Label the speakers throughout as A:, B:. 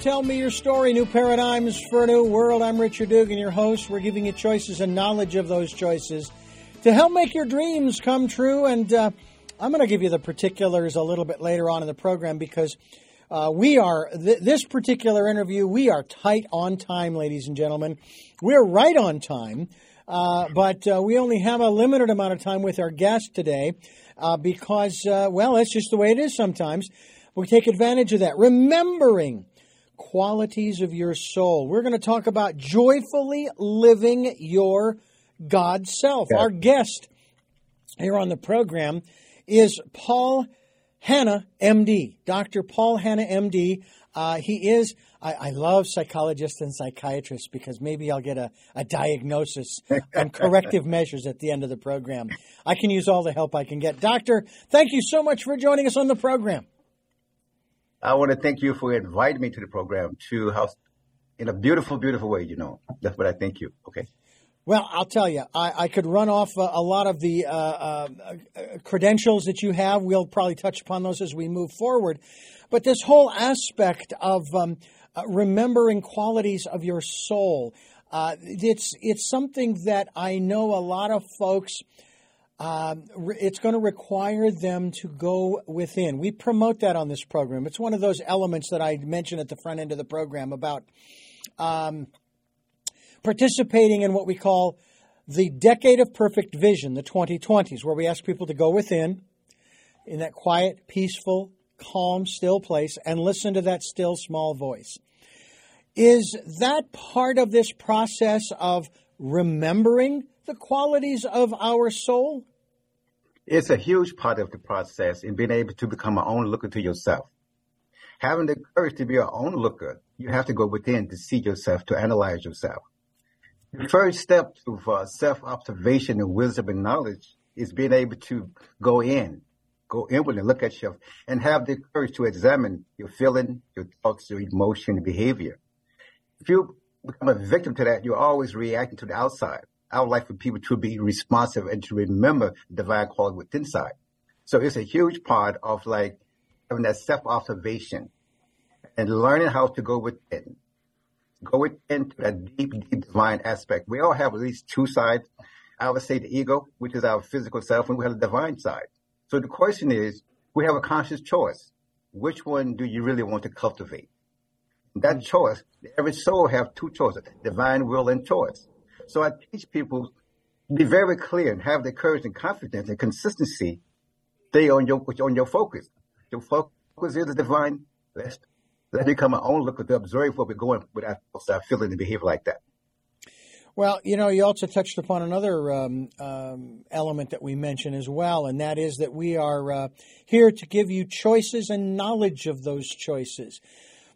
A: Tell Me Your Story, New Paradigms for a New World. I'm Richard Dugan, your host. We're giving you choices and knowledge of those choices to help make your dreams come true. And uh, I'm going to give you the particulars a little bit later on in the program because uh, we are, th- this particular interview, we are tight on time, ladies and gentlemen. We're right on time. Uh, but uh, we only have a limited amount of time with our guest today uh, because, uh, well, that's just the way it is sometimes. We take advantage of that. Remembering qualities of your soul. We're going to talk about joyfully living your God self. Yeah. Our guest here on the program is Paul Hannah, MD, Dr. Paul Hannah, MD. Uh, he is, I, I, love psychologists and psychiatrists because maybe I'll get a, a diagnosis and corrective measures at the end of the program. I can use all the help I can get. Doctor, thank you so much for joining us on the program.
B: I want to thank you for inviting me to the program to house in a beautiful, beautiful way. You know, that's what I thank you. Okay.
A: Well, I'll tell you, I, I could run off a, a lot of the uh, uh, credentials that you have. We'll probably touch upon those as we move forward. But this whole aspect of um, uh, remembering qualities of your soul, uh, it's it's something that I know a lot of folks um, it's going to require them to go within. We promote that on this program. It's one of those elements that I mentioned at the front end of the program about um, participating in what we call the decade of perfect vision, the 2020s, where we ask people to go within in that quiet, peaceful, calm, still place and listen to that still, small voice. Is that part of this process of remembering the qualities of our soul?
B: It's a huge part of the process in being able to become an own looker to yourself. Having the courage to be your own looker, you have to go within to see yourself, to analyze yourself. The first step of uh, self-observation and wisdom and knowledge is being able to go in, go inward and look at yourself and have the courage to examine your feeling, your thoughts, your emotion, behavior. If you become a victim to that, you're always reacting to the outside. I would like for people to be responsive and to remember divine quality within inside. So it's a huge part of like having that self observation and learning how to go within, go within to that deep, deep divine aspect. We all have at least two sides. I would say the ego, which is our physical self, and we have the divine side. So the question is, we have a conscious choice. Which one do you really want to cultivate? That mm. choice, every soul have two choices, divine will and choice. So I teach people to be very clear and have the courage and confidence and consistency. Stay on your on your focus. Your focus is the divine. Let's let's become our own looker to observe where we're going without start feeling and behave like that.
A: Well, you know, you also touched upon another um, um, element that we mentioned as well, and that is that we are uh, here to give you choices and knowledge of those choices.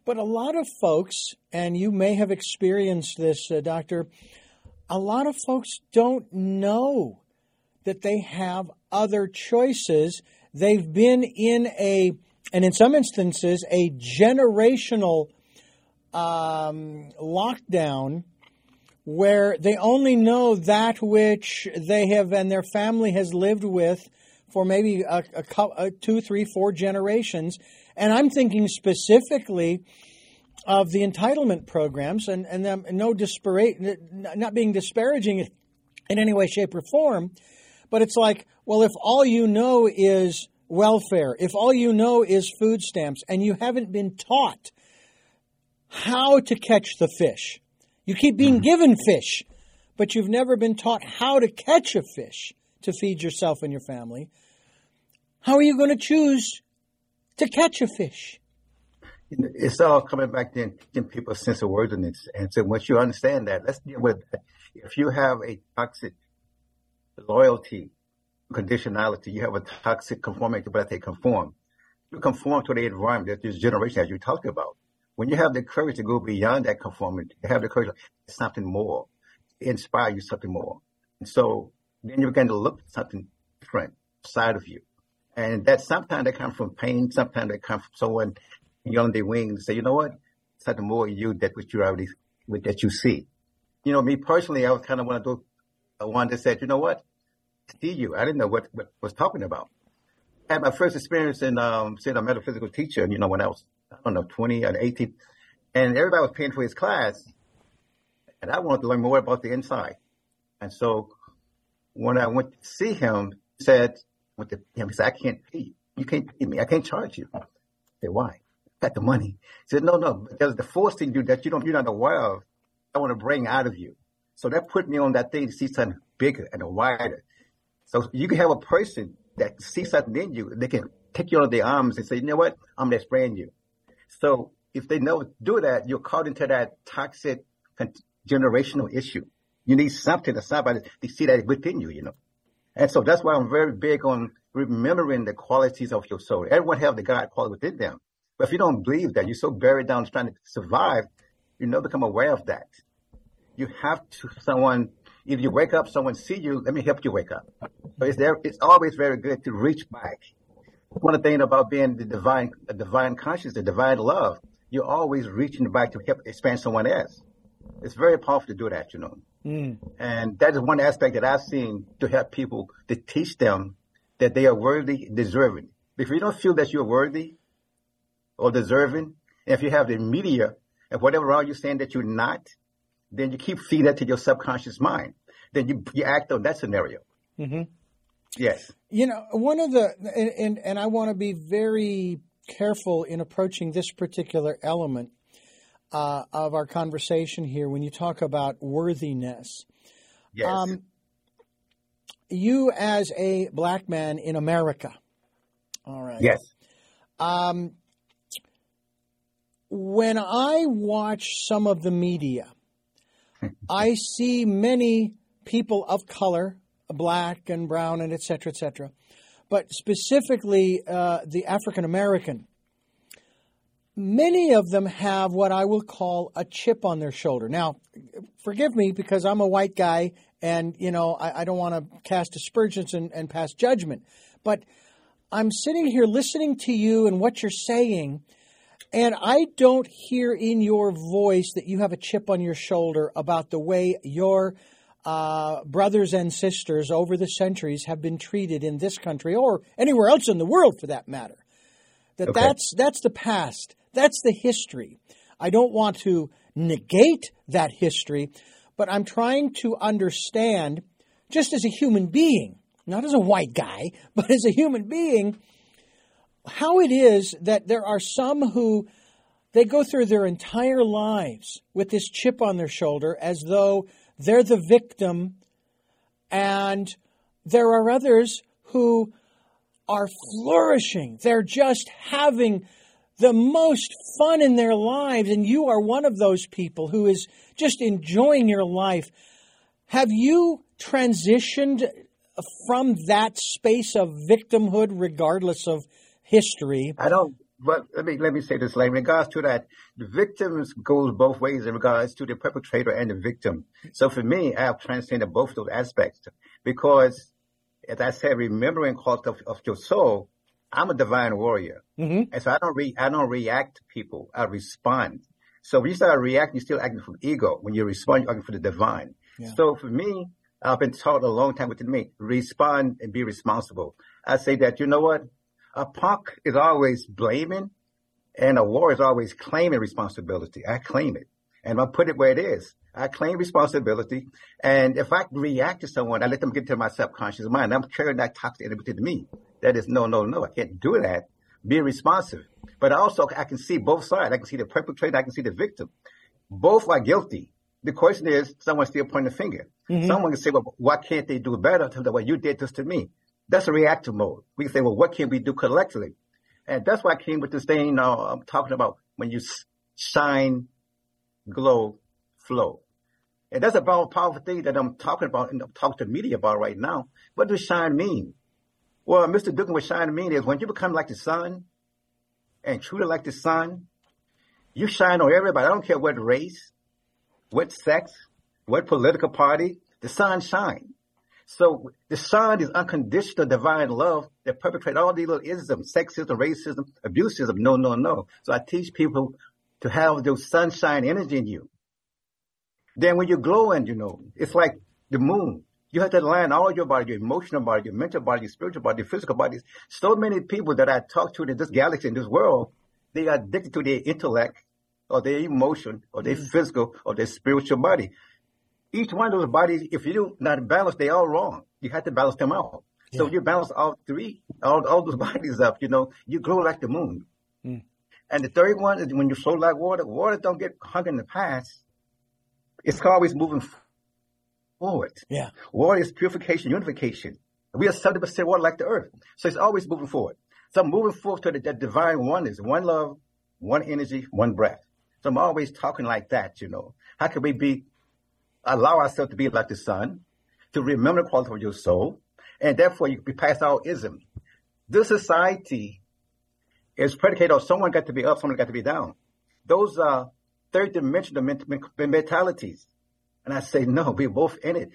A: But a lot of folks, and you may have experienced this, uh, Doctor, a lot of folks don't know that they have other choices. They've been in a, and in some instances, a generational um, lockdown where they only know that which they have and their family has lived with for maybe a, a, a two, three, four generations. And I'm thinking specifically of the entitlement programs, and and them, no disparate, not being disparaging in any way, shape, or form, but it's like, well, if all you know is welfare, if all you know is food stamps, and you haven't been taught how to catch the fish, you keep being mm-hmm. given fish, but you've never been taught how to catch a fish to feed yourself and your family. How are you going to choose to catch a fish?
B: It's all coming back to giving people a sense of worthiness. And so once you understand that, let's deal with that. If you have a toxic loyalty, conditionality, you have a toxic conformity, but they conform. You conform to the environment that this generation, as you talked about. When you have the courage to go beyond that conformity, have the courage to something more, inspire you something more. And so then you begin to look at something different side of you. And that sometimes that comes from pain, sometimes that comes from someone on their wings say, you know what? Something more in you that what you already that you see. You know, me personally, I was kind of one of those one that said, you know what? see you. I didn't know what, what was talking about. I had my first experience in um, seeing a metaphysical teacher, you know, when I was I don't know, 20 or 18. And everybody was paying for his class. And I wanted to learn more about the inside. And so when I went to see him, said, went to him, he said, I can't pay you. You can't pay me. I can't charge you. I said, why? Got the money. He said, no, no, there's the force in you that you don't, you're not aware of. I want to bring out of you. So that put me on that thing to see something bigger and wider. So you can have a person that sees something in you. They can take you under their arms and say, you know what? I'm going to expand you. So if they never do that, you're caught into that toxic generational issue. You need something to somebody to see that within you, you know. And so that's why I'm very big on remembering the qualities of your soul. Everyone have the God quality within them. But if you don't believe that, you're so buried down trying to survive, you never become aware of that. You have to someone if you wake up, someone see you, let me help you wake up. So it's there it's always very good to reach back. One of the things about being the divine the divine conscious, the divine love, you're always reaching back to help expand someone else. It's very powerful to do that, you know. Mm. And that is one aspect that I've seen to help people to teach them that they are worthy, deserving. If you don't feel that you're worthy or deserving, And if you have the media and whatever around you saying that you're not, then you keep feeding that to your subconscious mind. Then you, you act on that scenario. Mm-hmm. Yes.
A: You know, one of the, and, and, and I want to be very careful in approaching this particular element uh, of our conversation here when you talk about worthiness.
B: Yes. Um,
A: you, as a black man in America, all right.
B: Yes. Um,
A: when I watch some of the media, I see many people of color, black and brown and et cetera, et cetera, but specifically uh, the African American many of them have what I will call a chip on their shoulder. Now, forgive me because I'm a white guy and, you know, I, I don't want to cast aspersions and, and pass judgment. But I'm sitting here listening to you and what you're saying, and I don't hear in your voice that you have a chip on your shoulder about the way your uh, brothers and sisters over the centuries have been treated in this country or anywhere else in the world for that matter. That okay. that's that's the past. That's the history. I don't want to negate that history, but I'm trying to understand, just as a human being, not as a white guy, but as a human being, how it is that there are some who they go through their entire lives with this chip on their shoulder as though they're the victim, and there are others who are flourishing. They're just having the most fun in their lives, and you are one of those people who is just enjoying your life. Have you transitioned from that space of victimhood, regardless of history?
B: I don't. But let me let me say this. Like in regards to that, the victims goes both ways in regards to the perpetrator and the victim. So for me, I have transcended both those aspects because, as I said, remembering part of, of your soul I'm a divine warrior. Mm-hmm. And so I don't re, I don't react to people. I respond. So when you start reacting, you're still acting from ego. When you respond, you're acting for the divine. Yeah. So for me, I've been taught a long time within me, respond and be responsible. I say that, you know what? A punk is always blaming and a war is always claiming responsibility. I claim it and I put it where it is. I claim responsibility. And if I react to someone, I let them get to my subconscious mind. I'm carrying that toxic energy to me. That is no, no, no. I can't do that. Be responsive. But also I can see both sides. I can see the perpetrator. I can see the victim. Both are guilty. The question is, someone still pointing a finger. Mm-hmm. Someone can say, well, why can't they do better than what you did this to me? That's a reactive mode. We say, well, what can we do collectively? And that's why I came with this thing uh, I'm talking about when you shine, glow, flow. And that's about a powerful thing that I'm talking about and I'm talking to media about right now. What does shine mean? Well, Mr. Dugan, what shine mean is when you become like the sun and truly like the sun, you shine on everybody. I don't care what race, what sex, what political party, the sun shines. So the sun is unconditional divine love that perpetrate all these little isms, sexism, racism, abuseism. No, no, no. So I teach people to have those sunshine energy in you. Then when you're glowing, you know, it's like the moon. You have to align all your body, your emotional body, your mental body, your spiritual body, your physical bodies. So many people that I talk to in this galaxy, in this world, they are addicted to their intellect or their emotion or their mm-hmm. physical or their spiritual body. Each one of those bodies, if you do not balance, they all wrong. You have to balance them out. Yeah. So you balance all three, all, all those bodies up, you know, you grow like the moon. Mm. And the third one is when you flow like water, water don't get hung in the past. It's always moving forward.
A: Yeah.
B: Water is purification, unification. We are 70% water like the earth. So it's always moving forward. So I'm moving forward to the, that divine oneness, one love, one energy, one breath. So I'm always talking like that, you know. How can we be, allow ourselves to be like the sun, to remember the quality of your soul, and therefore you be past all ism. This society is predicated on someone got to be up, someone got to be down. Those are third dimensional mentalities. And I say, no, we're both in it.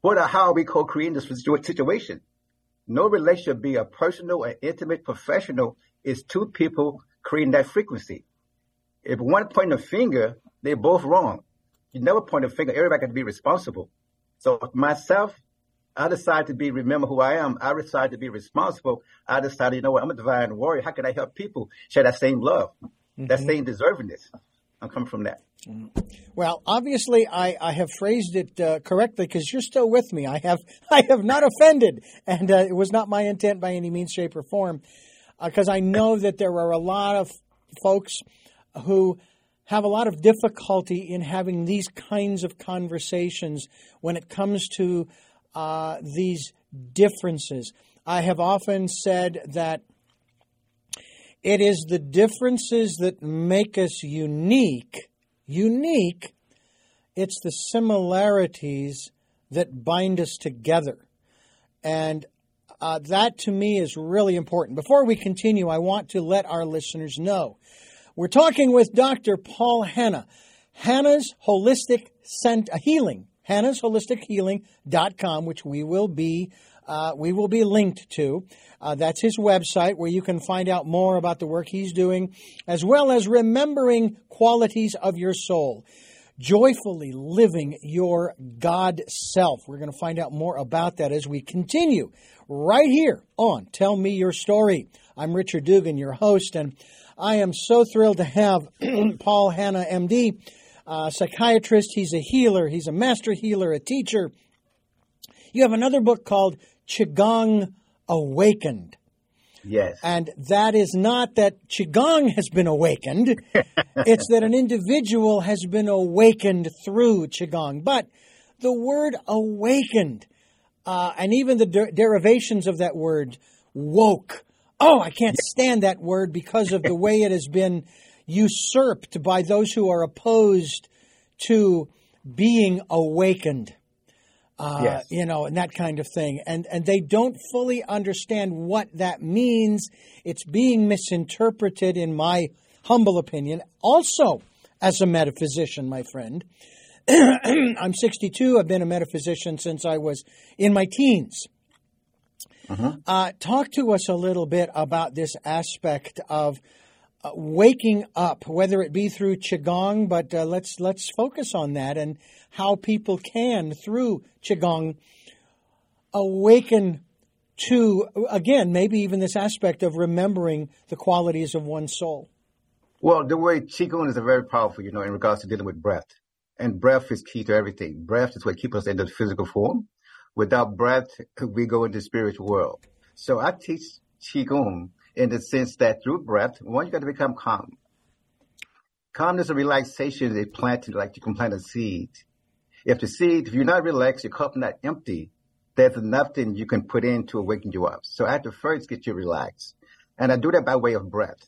B: What or how are we co-creating this situation? No relationship, be a personal or intimate professional, is two people creating that frequency. If one point a finger, they're both wrong. You never point a finger. Everybody got to be responsible. So myself, I decided to be remember who I am. I decided to be responsible. I decided, you know what, I'm a divine warrior. How can I help people share that same love, mm-hmm. that same deservingness? I'm coming from that.
A: Well, obviously, I, I have phrased it uh, correctly because you're still with me. I have I have not offended, and uh, it was not my intent by any means, shape, or form. Because uh, I know that there are a lot of folks who have a lot of difficulty in having these kinds of conversations when it comes to uh, these differences. I have often said that it is the differences that make us unique. Unique. It's the similarities that bind us together. And uh, that to me is really important. Before we continue, I want to let our listeners know we're talking with Dr. Paul Hannah, Hannah's Holistic Cent- Healing, Hannah's Holistic Healing.com, which we will be uh, we will be linked to. Uh, that's his website where you can find out more about the work he's doing, as well as remembering qualities of your soul. Joyfully living your God self. We're going to find out more about that as we continue right here on Tell Me Your Story. I'm Richard Dugan, your host, and I am so thrilled to have Paul Hannah, MD, uh, psychiatrist. He's a healer, he's a master healer, a teacher. You have another book called Qigong Awakened.
B: Yes.
A: And that is not that Qigong has been awakened, it's that an individual has been awakened through Qigong. But the word awakened, uh, and even the der- derivations of that word, woke. Oh, I can't stand that word because of the way it has been usurped by those who are opposed to being awakened uh, yes. you know, and that kind of thing. And and they don't fully understand what that means. It's being misinterpreted, in my humble opinion. Also, as a metaphysician, my friend, I'm 62. I've been a metaphysician since I was in my teens. Uh-huh. Uh, talk to us a little bit about this aspect of uh, waking up, whether it be through qigong, but uh, let's let's focus on that and how people can through qigong awaken to again maybe even this aspect of remembering the qualities of one's soul.
B: Well, the way qigong is very powerful, you know, in regards to dealing with breath, and breath is key to everything. Breath is what keeps us in the physical form. Without breath, we go into the spiritual world. So I teach qigong in the sense that through breath, one, you got to become calm. Calmness and relaxation is planted like you can plant a seed. If the seed, if you're not relaxed, your cup not empty, there's nothing you can put in to awaken you up. So I have to first get you relaxed. And I do that by way of breath.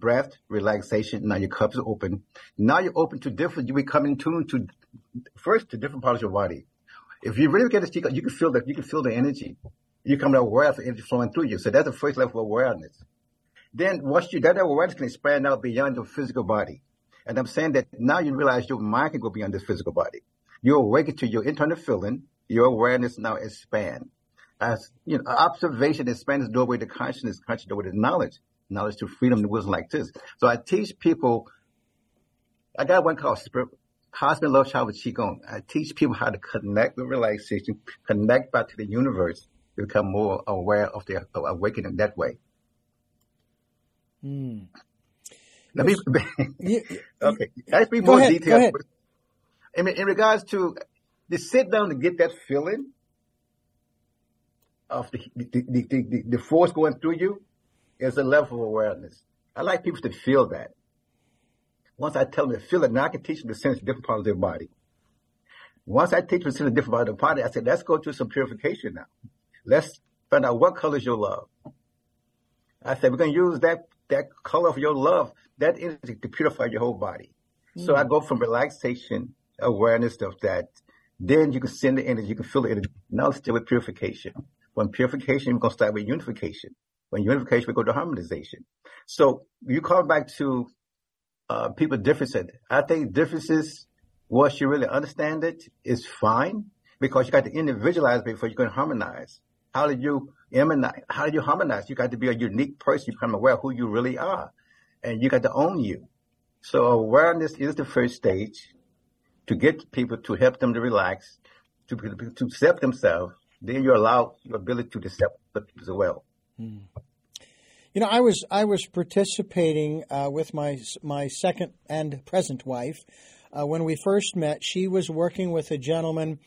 B: Breath, relaxation, now your cups are open. Now you're open to different, you become in tune to, first to different parts of your body. If you really get a you can feel that, you can feel the energy you come aware of energy flowing through you. So that's the first level of awareness. Then once you, that awareness can expand out beyond your physical body. And I'm saying that now you realize your mind can go beyond this physical body. You awaken to your internal feeling. Your awareness now expand. As you know, observation expands the doorway to consciousness, consciousness doorway to knowledge, knowledge to freedom and wisdom like this. So I teach people. I got one called Spirit, Cosmic Love Child with Qigong. I teach people how to connect with relaxation, connect back to the universe, become more aware of their awakening that way.
A: Mm.
B: Let me. Okay, let's
A: Go
B: more
A: ahead, go
B: In, in regards to the sit down to get that feeling of the the, the, the, the the force going through you is a level of awareness. I like people to feel that. Once I tell them to feel it, now I can teach them to sense a different parts of their body. Once I teach them to sense a different parts of their body, I said, let's go through some purification now. Let's find out what color is your love. I said, we're going to use that, that color of your love, that energy to purify your whole body. So I mm. go from relaxation, awareness of that. Then you can send the energy, you can feel the energy. Now still with purification. When purification, we're going to start with unification. When unification, we go to harmonization. So you come back to uh, people differences. I think differences, once you really understand it, is fine because you got to individualize before you can harmonize. How do you emanize? How do you harmonize? You got to be a unique person. You become aware of who you really are, and you got to own you. So awareness is the first stage to get people to help them to relax, to to accept themselves. Then you allow your ability to accept the people as well.
A: You know, I was I was participating uh, with my my second and present wife uh, when we first met. She was working with a gentleman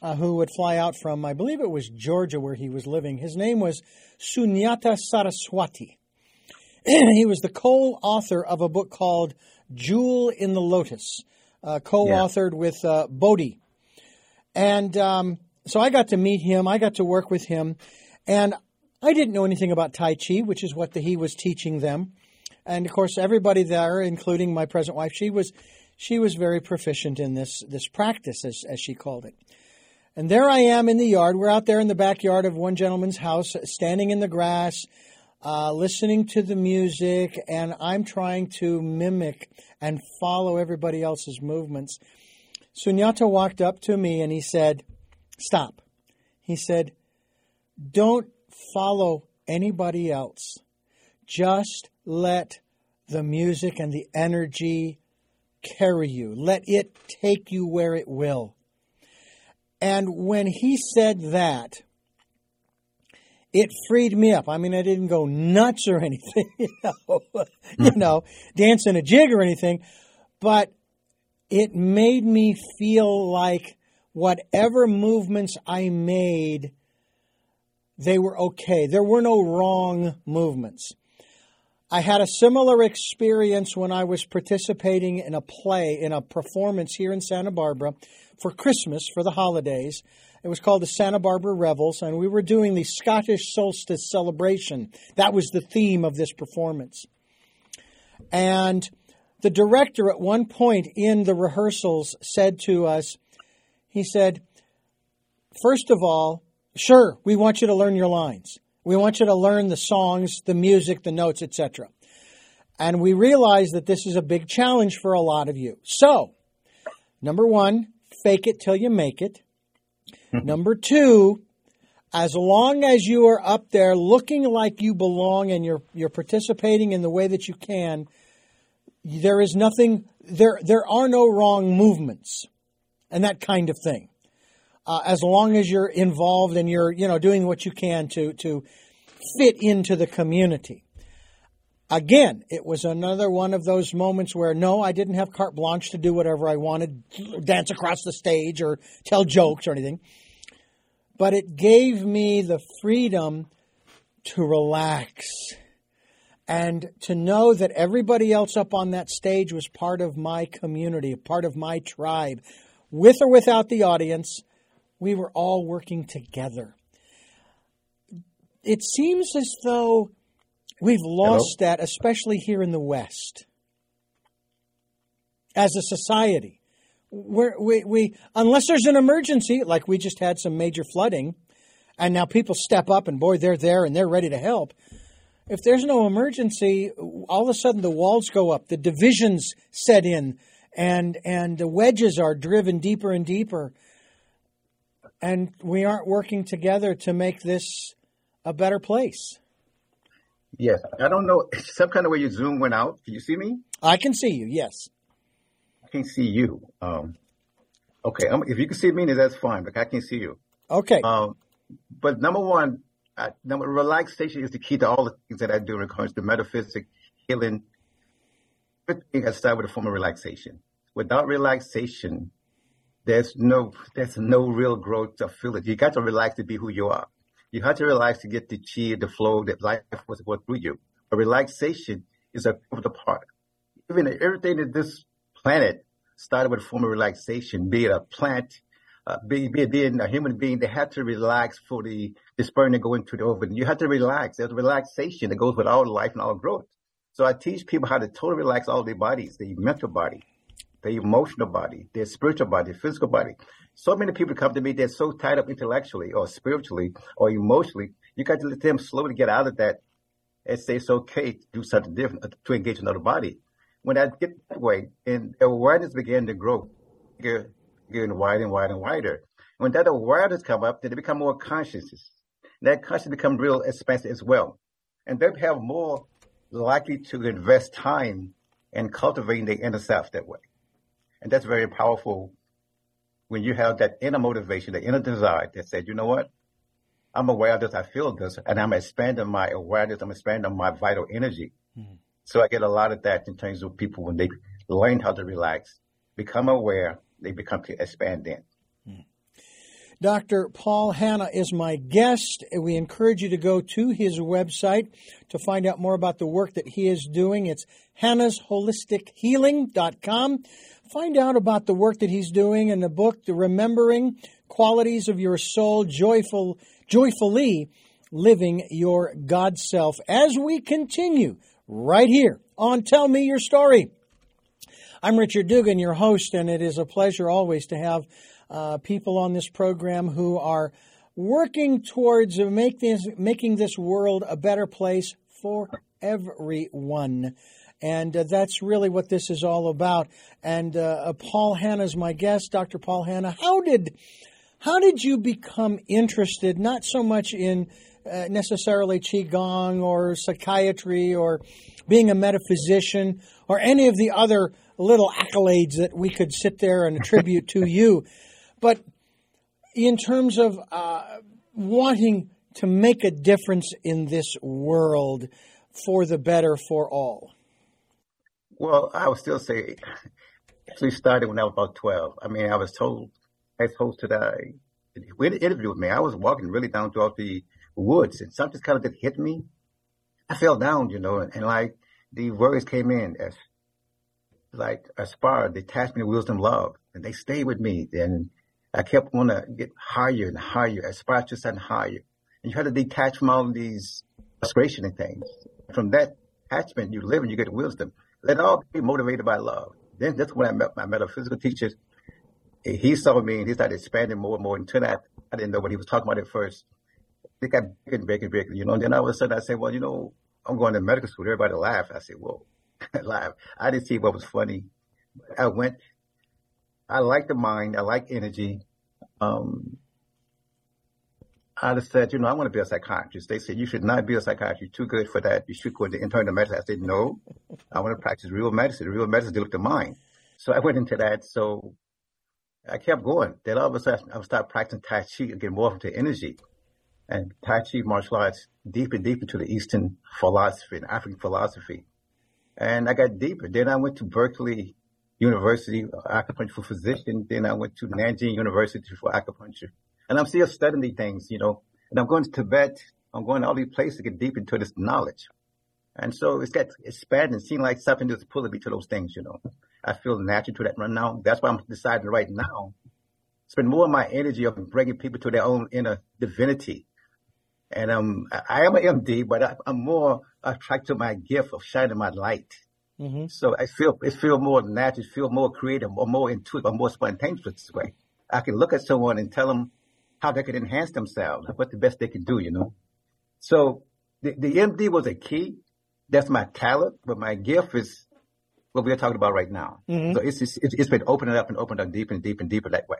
A: uh, who would fly out from, I believe it was Georgia, where he was living. His name was Sunyata Saraswati. he was the co-author of a book called Jewel in the Lotus, uh, co-authored with uh, Bodhi. And um, so I got to meet him. I got to work with him, and I didn't know anything about Tai Chi, which is what the, he was teaching them. And of course, everybody there, including my present wife, she was she was very proficient in this this practice, as as she called it. And there I am in the yard. We're out there in the backyard of one gentleman's house, standing in the grass, uh, listening to the music, and I'm trying to mimic and follow everybody else's movements. Sunyata walked up to me and he said, Stop. He said, Don't follow anybody else. Just let the music and the energy carry you. Let it take you where it will. And when he said that, it freed me up. I mean, I didn't go nuts or anything, you know, you hmm. know, dancing a jig or anything, but it made me feel like whatever movements I made, they were okay. There were no wrong movements. I had a similar experience when I was participating in a play, in a performance here in Santa Barbara for Christmas, for the holidays. It was called the Santa Barbara Revels, and we were doing the Scottish solstice celebration. That was the theme of this performance. And the director, at one point in the rehearsals, said to us, he said, First of all, sure, we want you to learn your lines. We want you to learn the songs, the music, the notes, etc. And we realize that this is a big challenge for a lot of you. So, number one, fake it till you make it. number two, as long as you are up there looking like you belong and you're you're participating in the way that you can, there is nothing there there are no wrong movements and that kind of thing uh, as long as you're involved and you're you know doing what you can to to fit into the community. Again, it was another one of those moments where no, I didn't have carte blanche to do whatever I wanted, dance across the stage or tell jokes or anything. But it gave me the freedom to relax and to know that everybody else up on that stage was part of my community, part of my tribe. With or without the audience, we were all working together. It seems as though we've lost that, especially here in the West, as a society. We're, we, we, unless there's an emergency, like we just had some major flooding, and now people step up and boy, they're there and they're ready to help. If there's no emergency, all of a sudden the walls go up, the divisions set in, and and the wedges are driven deeper and deeper, and we aren't working together to make this a better place.
B: Yes, I don't know. Some kind of way your Zoom went out. Can you see me?
A: I can see you. Yes.
B: I can't see you. Um, okay, um, if you can see me, then that's fine. But I can't see you.
A: Okay.
B: Um, but number one, I, number relaxation is the key to all the things that I do in regards to metaphysics, healing, everything to start with a form of relaxation. Without relaxation, there's no there's no real growth of feeling. You got to relax to be who you are. You have to relax to get the chi, the flow that life was going through you. A relaxation is a the part. Even everything in this planet started with a form of relaxation, be it a plant, uh, be, be it being a human being, they have to relax for the, the sperm to go into the ovum. You have to relax. There's relaxation that goes with all life and all growth. So I teach people how to totally relax all their bodies, their mental body, their emotional body, their spiritual body, their physical body. So many people come to me, they're so tied up intellectually or spiritually or emotionally. You got to let them slowly get out of that and say it's okay to do something different, uh, to engage another body. When I get that way and awareness began to grow, get, getting wider and wider and wider. When that awareness come up, then they become more conscious. That consciousness become real expansive as well. And they have more likely to invest time in cultivating their inner self that way. And that's very powerful when you have that inner motivation, the inner desire that said, you know what? I'm aware of this, I feel this, and I'm expanding my awareness, I'm expanding my vital energy. Mm-hmm. So I get a lot of that in terms of people when they learn how to relax, become aware, they become to expand in. Mm-hmm.
A: Dr. Paul Hannah is my guest. We encourage you to go to his website to find out more about the work that he is doing. It's hannahsholistichealing.com. Find out about the work that he's doing in the book, The Remembering Qualities of Your Soul, Joyful, Joyfully Living Your God Self as we continue right here on Tell Me Your Story. I'm Richard Dugan, your host, and it is a pleasure always to have uh, people on this program who are working towards make this, making this world a better place for everyone. And uh, that's really what this is all about. And uh, Paul Hannah is my guest, Dr. Paul Hannah. How did how did you become interested, not so much in uh, necessarily qigong or psychiatry or being a metaphysician or any of the other little accolades that we could sit there and attribute to you, but in terms of uh, wanting to make a difference in this world for the better for all?
B: Well, I would still say actually started when I was about 12. I mean, I was told, as host to the interview with me, I was walking really down throughout the woods and something kind of just hit me. I fell down, you know, and, and like the words came in as like a aspire, detachment, wisdom, love, and they stayed with me. And I kept want to get higher and higher, aspire to something higher. And you had to detach from all these frustration and things. From that attachment, you live and you get wisdom. Let all be motivated by love. Then that's when I met my metaphysical teacher. He saw me and he started expanding more and more into that. I didn't know what he was talking about at first. It got bigger and bigger and bigger, you know. And then all of a sudden I said, well, you know, I'm going to medical school. Everybody laughed. I said, whoa, laugh. I didn't see what was funny. I went I like the mind. I like energy. Um, I said, you know, I want to be a psychiatrist. They said, you should not be a psychiatrist. You're too good for that. You should go into internal medicine. I said, no, I want to practice real medicine. Real medicine deals with the mind. So I went into that. So I kept going. Then all of a sudden, I started practicing Tai Chi and get more into energy. And Tai Chi martial arts deep and deep into the Eastern philosophy and African philosophy. And I got deeper. Then I went to Berkeley University acupuncture for physician. Then I went to Nanjing University for acupuncture. And I'm still studying these things, you know, and I'm going to Tibet. I'm going to all these places to get deep into this knowledge. And so it's got expanding, seeing like something that's pulling me to those things, you know. I feel natural to that right now. That's why I'm deciding right now spend more of my energy of bringing people to their own inner divinity. And um, I am an MD, but I, am more attracted to my gift of shining my light Mm-hmm. So I feel it feel more natural, feel more creative, or more intuitive, or more spontaneous this way. I can look at someone and tell them how they can enhance themselves, what the best they could do, you know. So the, the MD was a key. That's my talent, but my gift is what we're talking about right now. Mm-hmm. So it's, it's it's been opening up and opening up deeper and deeper and deeper that way.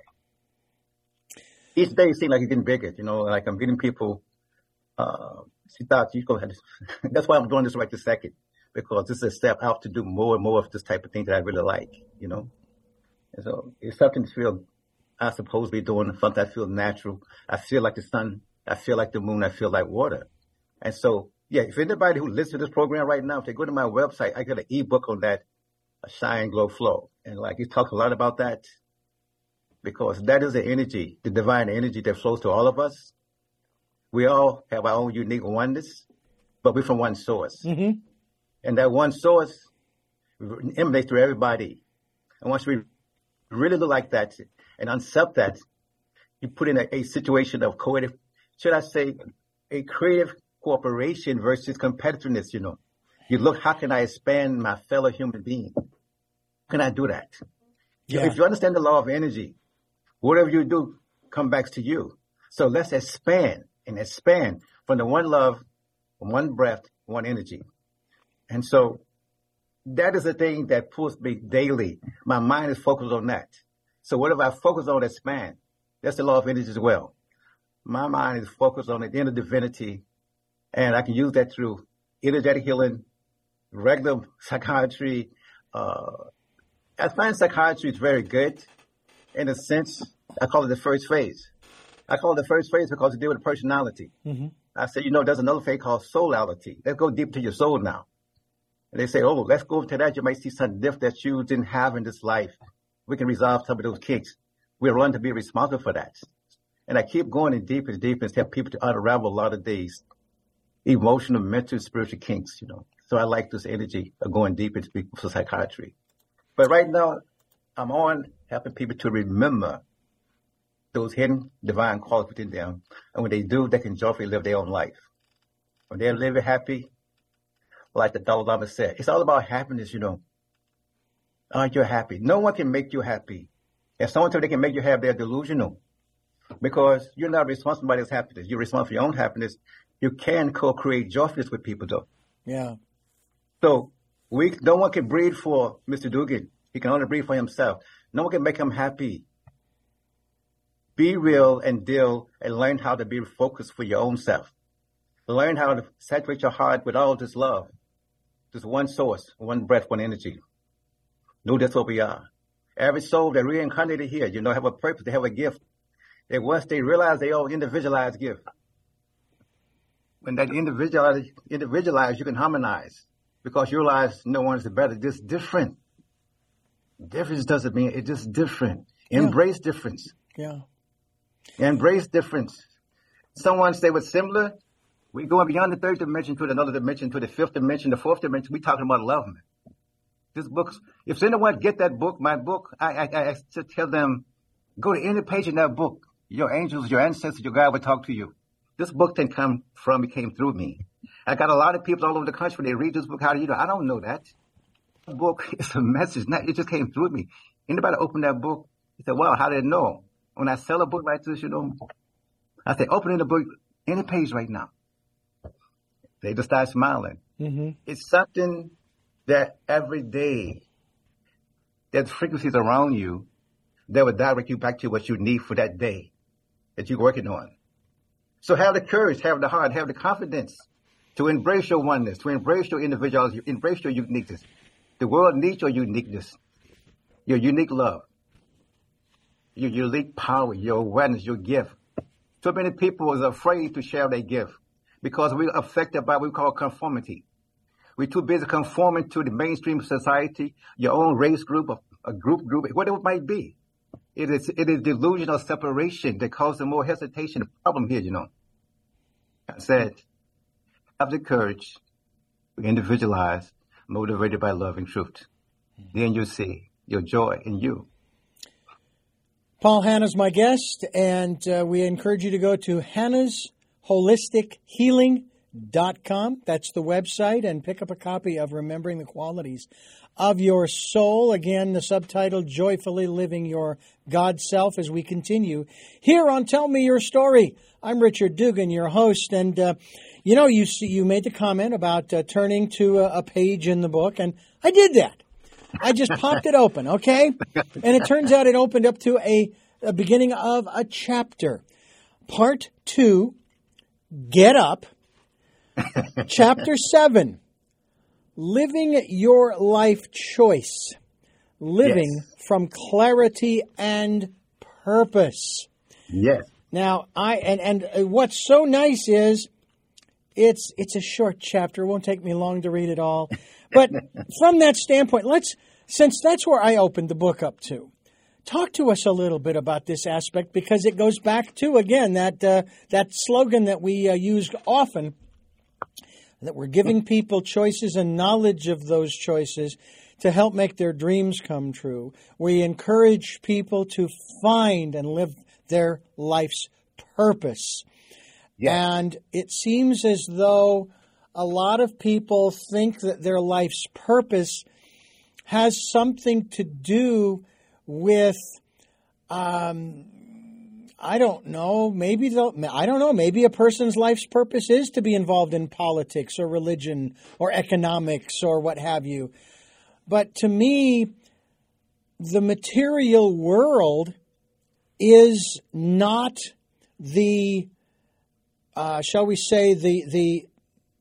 B: Each day it seems like it's getting bigger, you know, like I'm getting people. Uh, she thought you go ahead. That's why I'm doing this right this second because this is a step out to do more and more of this type of thing that I really like, you know. And so it's something to feel I supposed to be doing, something I feel natural. I feel like the sun. I feel like the moon. I feel like water. And so, yeah, if anybody who listens to this program right now, if they go to my website, I got an ebook on that. a shine, glow, flow. And like you talk a lot about that because that is the energy, the divine energy that flows to all of us. We all have our own unique oneness, but we're from one source.
A: Mm-hmm.
B: And that one source emanates through everybody. And once we really look like that and accept that, you put in a, a situation of creative, should I say, a creative cooperation versus competitiveness, you know. You look, how can I expand my fellow human being? How can I do that?
A: Yeah.
B: If you understand the law of energy, whatever you do come back to you. So let's expand and expand from the one love, one breath, one energy. And so that is the thing that pulls me daily. My mind is focused on that. So whatever I focus on, expand. That's the law of energy as well. My mind is focused on the inner divinity, and I can use that through energetic healing, regular psychiatry. Uh, I find psychiatry is very good in a sense. I call it the first phase. I call it the first phase because it deals with personality.
A: Mm-hmm.
B: I said, you know, there's another phase called soulality. Let's go deep to your soul now. And they say, oh, let's go to that. You might see something different that you didn't have in this life. We can resolve some of those kinks. We're run to be responsible for that. And I keep going in deep and deep and help people to unravel a lot of these emotional, mental, spiritual kinks, you know. So I like this energy of going deep into for psychiatry. But right now, I'm on helping people to remember those hidden divine qualities within them. And when they do, they can joyfully live their own life. When they're living happy, like the Dalai Lama said, it's all about happiness, you know. Aren't you happy? No one can make you happy. If someone tells they can make you happy, they're delusional. Because you're not responsible for somebody's happiness. You're responsible for your own happiness. You can co-create joyfulness with people though.
A: Yeah.
B: So we, no one can breathe for Mr. Dugan. He can only breathe for himself. No one can make him happy. Be real and deal and learn how to be focused for your own self. Learn how to saturate your heart with all this love. Just one source, one breath, one energy. Know that's what we are. Every soul that reincarnated here, you know, have a purpose, they have a gift. And once they realize they all individualized gift, when that individualized, individualized, you can harmonize because you realize no one is better. Just different. Difference doesn't mean it's just different. Embrace yeah. difference.
A: Yeah.
B: Embrace difference. Someone say what's similar. We're going beyond the third dimension to another dimension, to the fifth dimension, the fourth dimension. We talking about love, man. This book's, if anyone get that book, my book, I, I, I, tell them, go to any page in that book. Your angels, your ancestors, your God will talk to you. This book didn't come from, it came through me. I got a lot of people all over the country, they read this book, how do you know? I don't know that. The book is a message, not, it just came through me. Anybody open that book, he said, well, how did it know? When I sell a book like this, you know, I say, open in the book, any page right now. They just start smiling.
A: Mm-hmm.
B: It's something that every day, there's frequencies around you that will direct you back to what you need for that day that you're working on. So have the courage, have the heart, have the confidence to embrace your oneness, to embrace your individuality, embrace your uniqueness. The world needs your uniqueness, your unique love, your unique power, your awareness, your gift. So many people are afraid to share their gift because we're affected by what we call conformity. We're too busy conforming to the mainstream society, your own race group, a group group, whatever it might be. It is it is delusional separation that causes more hesitation. The problem here, you know. I said, have the courage, individualize, motivated by love and truth. Then you'll see your joy in you.
A: Paul Hannah's my guest, and uh, we encourage you to go to Hannah's Holistic Healing com. That's the website, and pick up a copy of Remembering the Qualities of Your Soul. Again, the subtitle Joyfully Living Your God Self as we continue here on Tell Me Your Story. I'm Richard Dugan, your host, and uh, you know, you see, you made the comment about uh, turning to a, a page in the book, and I did that. I just popped it open, okay? And it turns out it opened up to a, a beginning of a chapter. Part two, Get Up Chapter 7 Living Your Life Choice. Living yes. from clarity and purpose.
B: Yes.
A: Now, I and and what's so nice is it's it's a short chapter. It won't take me long to read it all. But from that standpoint, let's since that's where I opened the book up to, talk to us a little bit about this aspect because it goes back to again that uh, that slogan that we uh, used often that we're giving people choices and knowledge of those choices to help make their dreams come true. We encourage people to find and live their life's purpose. And it seems as though a lot of people think that their life's purpose has something to do with, um, I don't know, maybe they'll, I don't know, maybe a person's life's purpose is to be involved in politics or religion or economics or what have you. But to me, the material world is not the, uh, shall we say, the the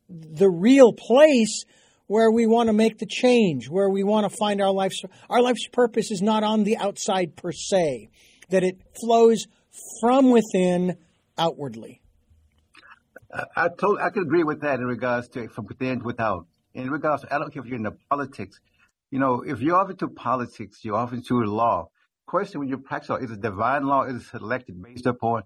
A: the real place where we want to make the change, where we want to find our life's our life's purpose is not on the outside per se, that it flows from within outwardly.
B: I, told I could agree with that in regards to from within without. In regards to I don't care if you're in the politics, you know, if you're off into politics, you're off into law. Question when you practice law, is it divine law? Is it selected based upon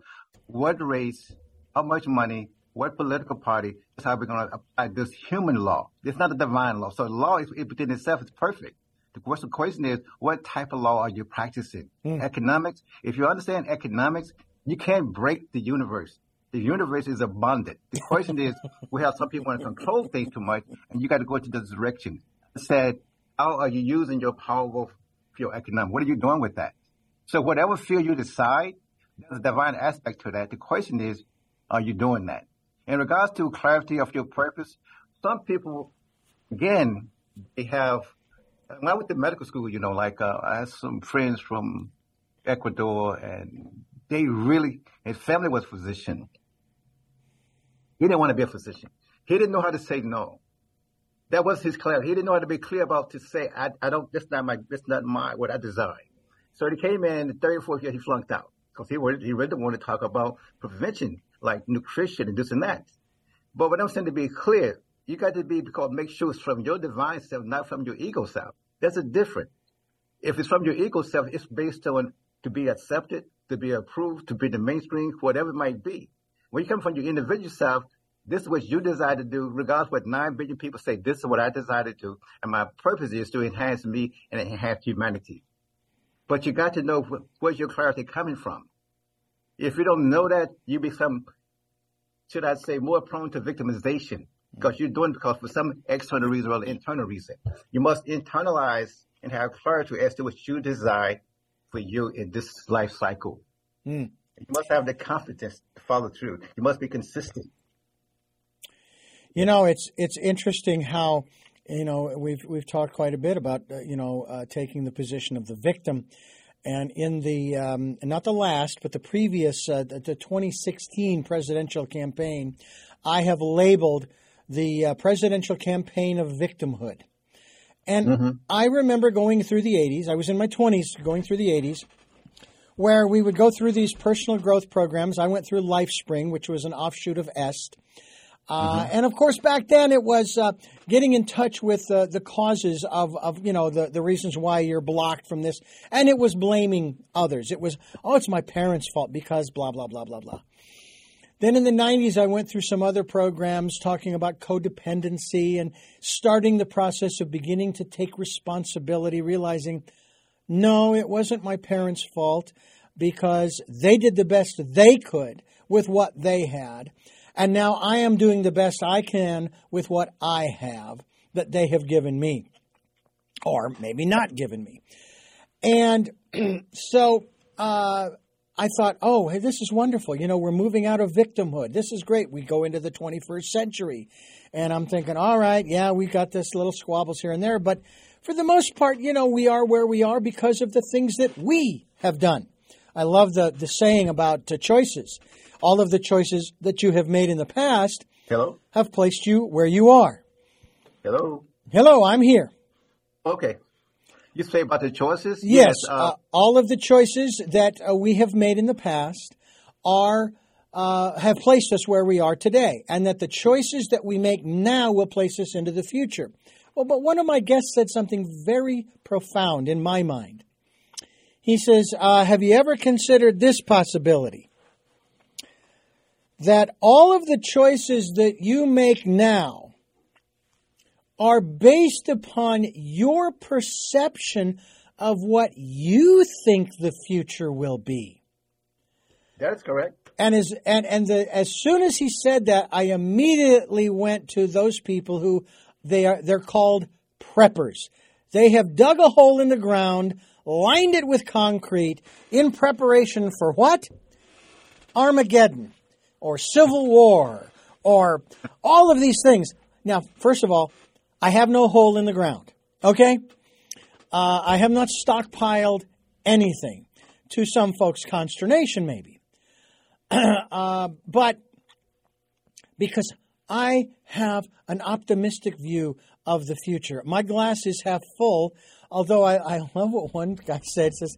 B: what race, how much money, what political party? That's how we're going to apply this human law. It's not a divine law. So law is within itself is perfect. The question is, what type of law are you practicing? Mm. Economics. If you understand economics, you can't break the universe. The universe is abundant. The question is, we have some people want to control things too much, and you got to go to the direction. I said, how are you using your powerful field economic? What are you doing with that? So whatever field you decide, there's a divine aspect to that. The question is, are you doing that? In regards to clarity of your purpose, some people, again, they have, when I went to medical school, you know, like uh, I had some friends from Ecuador and they really, his family was physician. He didn't want to be a physician. He didn't know how to say no that was his clarity. He didn't know how to be clear about to say, I, I don't, this not my, this not my, what I desire. So he came in the third or fourth year, he flunked out because he, he really didn't want to talk about prevention, like nutrition and this and that. But what I'm saying to be clear, you got to be because make sure it's from your divine self, not from your ego self. That's a difference. If it's from your ego self, it's based on to be accepted, to be approved, to be the mainstream, whatever it might be. When you come from your individual self, this is what you desire to do, regardless what nine billion people say. This is what I desire to do, and my purpose is to enhance me and enhance humanity. But you got to know where's your clarity coming from. If you don't know that, you become, should I say, more prone to victimization because you're doing it because for some external reason or internal reason. You must internalize and have clarity as to what you desire for you in this life cycle. Mm. You must have the confidence to follow through. You must be consistent.
A: You know, it's it's interesting how you know we've we've talked quite a bit about uh, you know uh, taking the position of the victim, and in the um, not the last but the previous uh, the 2016 presidential campaign, I have labeled the uh, presidential campaign of victimhood. And mm-hmm. I remember going through the 80s. I was in my 20s going through the 80s, where we would go through these personal growth programs. I went through LifeSpring, which was an offshoot of EST. Uh, mm-hmm. And of course, back then it was uh, getting in touch with uh, the causes of, of you know the, the reasons why you're blocked from this, and it was blaming others. It was oh, it's my parents' fault because blah blah blah blah blah. Then in the 90s, I went through some other programs talking about codependency and starting the process of beginning to take responsibility, realizing no, it wasn't my parents' fault because they did the best they could with what they had. And now I am doing the best I can with what I have that they have given me, or maybe not given me. And so uh, I thought, oh, hey, this is wonderful. You know, we're moving out of victimhood. This is great. We go into the 21st century. And I'm thinking, all right, yeah, we got this little squabbles here and there. But for the most part, you know, we are where we are because of the things that we have done. I love the, the saying about uh, choices all of the choices that you have made in the past
B: Hello?
A: have placed you where you are.
B: Hello?
A: Hello, I'm here.
B: Okay. You say about the choices?
A: Yes. yes uh, uh, all of the choices that uh, we have made in the past are uh, have placed us where we are today, and that the choices that we make now will place us into the future. Well, but one of my guests said something very profound in my mind. He says, uh, Have you ever considered this possibility? That all of the choices that you make now are based upon your perception of what you think the future will be.
B: That's correct.
A: And as and and the, as soon as he said that, I immediately went to those people who they are they're called preppers. They have dug a hole in the ground, lined it with concrete in preparation for what? Armageddon or civil war or all of these things. Now, first of all, I have no hole in the ground. Okay? Uh, I have not stockpiled anything. To some folks' consternation, maybe. uh, but because I have an optimistic view of the future. My glass is half full, although I, I love what one guy said. Says,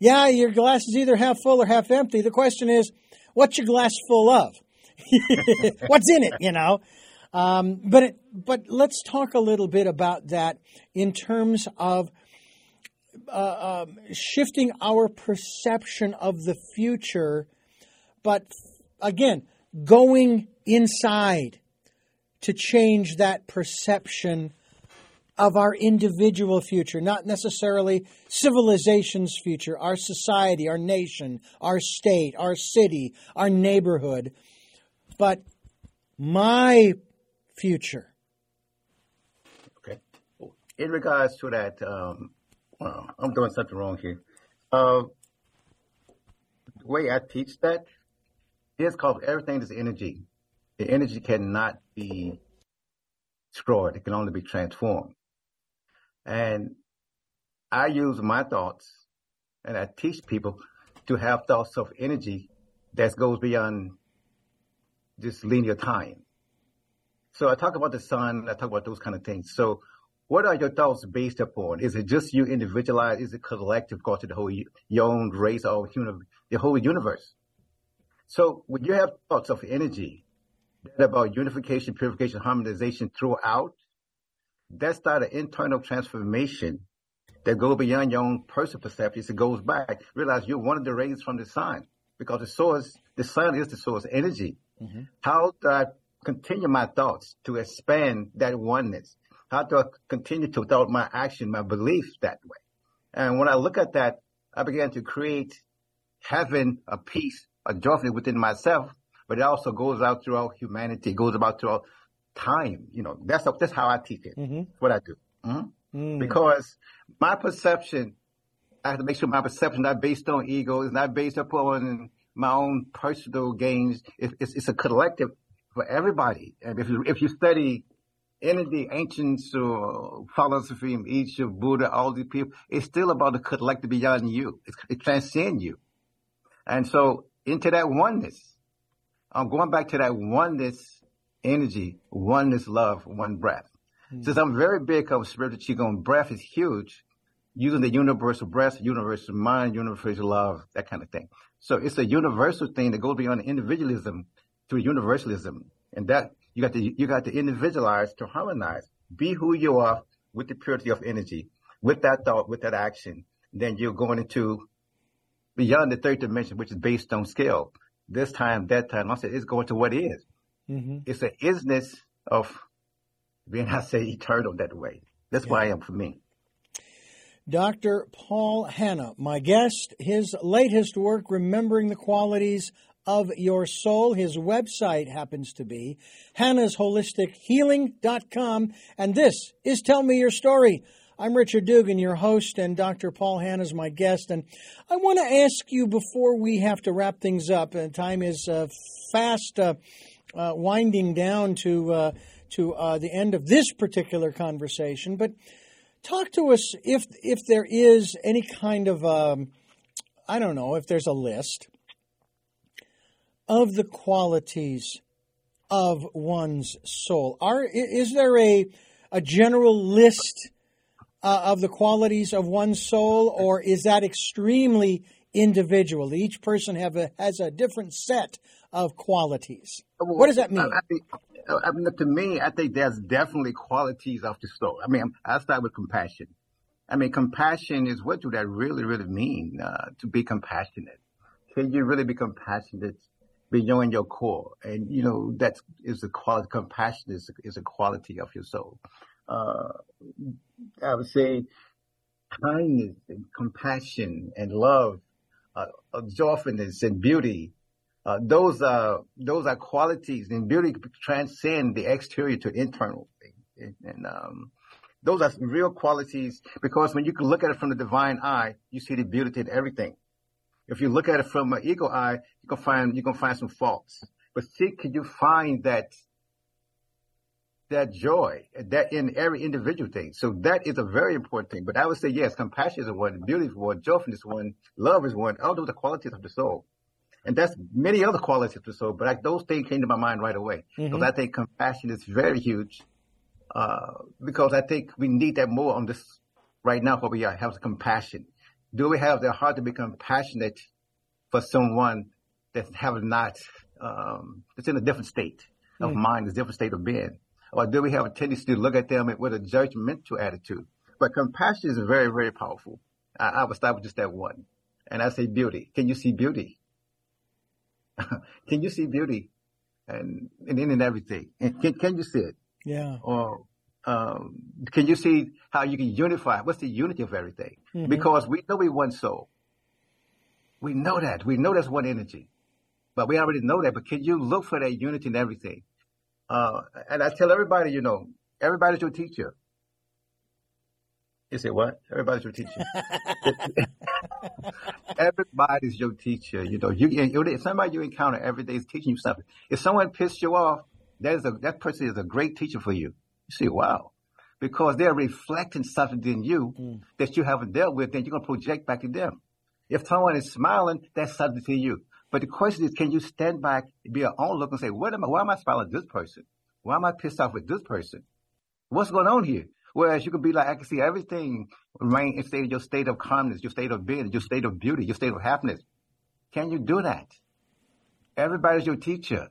A: "Yeah, your glass is either half full or half empty. The question is, what's your glass full of? what's in it? You know." Um, but it, but let's talk a little bit about that in terms of uh, um, shifting our perception of the future, but again, going inside to change that perception of our individual future, not necessarily civilization's future, our society, our nation, our state, our city, our neighborhood, but my future.
B: Okay. In regards to that, um, well, I'm doing something wrong here. Uh, the way I teach that is called everything is energy. The energy cannot be destroyed. It can only be transformed. And I use my thoughts and I teach people to have thoughts of energy that goes beyond just linear time. So I talk about the sun, I talk about those kind of things. So what are your thoughts based upon? Is it just you individualized? Is it collective across the whole your own race or human, the whole universe? So when you have thoughts of energy that about unification, purification, harmonization throughout, that's not an internal transformation that go beyond your own personal perceptions. It goes back. Realize you're one of the rays from the sun because the source, the sun is the source energy. Mm-hmm. How do I continue my thoughts to expand that oneness? How do I continue to thought my action, my beliefs that way? And when I look at that, I began to create heaven, a peace, a joy within myself, but it also goes out throughout humanity. It goes about throughout time. You know, that's that's how I teach it. Mm-hmm. What I do. Mm-hmm. Mm. Because my perception, I have to make sure my perception is not based on ego, it's not based upon my own personal gains. It, it's, it's a collective for everybody. And if you, if you study any of the ancient uh, philosophy in each of Buddha, all these people, it's still about the collective beyond you. It's, it transcends you. And so into that oneness, I'm going back to that oneness energy, oneness love, one breath. Mm-hmm. Since I'm very big on spiritual qigong, breath is huge. Using the universal breath, universal mind, universal love, that kind of thing. So it's a universal thing that goes beyond individualism to universalism. And that you got to you got to individualize to harmonize. Be who you are with the purity of energy, with that thought, with that action. Then you're going into beyond the third dimension, which is based on scale. This time, that time, I said it's going to what is. Mm-hmm. It's an isness of being, I say, eternal that way. That's yeah. why I am for me.
A: Dr. Paul Hannah, my guest, his latest work, Remembering the Qualities of your soul. His website happens to be hannahsHolisticHealing.com. And this is Tell Me Your Story. I'm Richard Dugan, your host, and Dr. Paul Hannah is my guest. And I want to ask you before we have to wrap things up, and time is uh, fast uh, uh, winding down to uh, to uh, the end of this particular conversation, but talk to us if if there is any kind of um, I don't know if there's a list of the qualities of one's soul? Are is there a a general list uh, of the qualities of one's soul, or is that extremely individual? Each person have a, has a different set of qualities. What does that mean?
B: I, I, I mean, to me, I think there's definitely qualities of the soul. I mean, I start with compassion. I mean, compassion is what do that really, really mean? Uh, to be compassionate. Can you really be compassionate beyond your core? And you know, that is a quality. Compassion is is a quality of your soul. Uh, I would say kindness and compassion and love, uh, joyfulness and beauty. Uh, those are those are qualities, and beauty transcend the exterior to internal. And, and um, those are real qualities because when you can look at it from the divine eye, you see the beauty in everything. If you look at it from an ego eye, you can find you can find some faults. But see, can you find that that joy that in every individual thing? So that is a very important thing. But I would say yes, compassion is one, beauty is one, joyfulness is one, love is one. All those are qualities of the soul. And that's many other qualities of the soul, but like those things came to my mind right away. Because mm-hmm. I think compassion is very huge uh, because I think we need that more on this right now where we are, have compassion. Do we have the heart to be compassionate for someone that have not, um, that's in a different state of mm. mind, a different state of being? Or do we have a tendency to look at them with a judgmental attitude? But compassion is very, very powerful. I, I would start with just that one. And I say beauty. Can you see beauty? can you see beauty? And, and in and everything. And can, can you see it?
A: Yeah.
B: Or um, can you see how you can unify? What's the unity of everything? Mm-hmm. Because we know we one soul. We know that. We know there's one energy. But we already know that. But can you look for that unity in everything? Uh, and I tell everybody, you know, everybody's your teacher. You say what? Everybody's your teacher. everybody's your teacher. You know, you, you somebody you encounter every day is teaching you something. If someone pissed you off, that is a, that person is a great teacher for you. You say, wow. Because they're reflecting something in you mm. that you haven't dealt with, then you're going to project back to them. If someone is smiling, that's something to you. But the question is, can you stand back, be an own look and say, what am I, why am I smiling at this person? Why am I pissed off with this person? What's going on here? Whereas you can be like, I can see everything remain in state of your state of calmness, your state of being, your state of beauty, your state of happiness. Can you do that? Everybody's your teacher.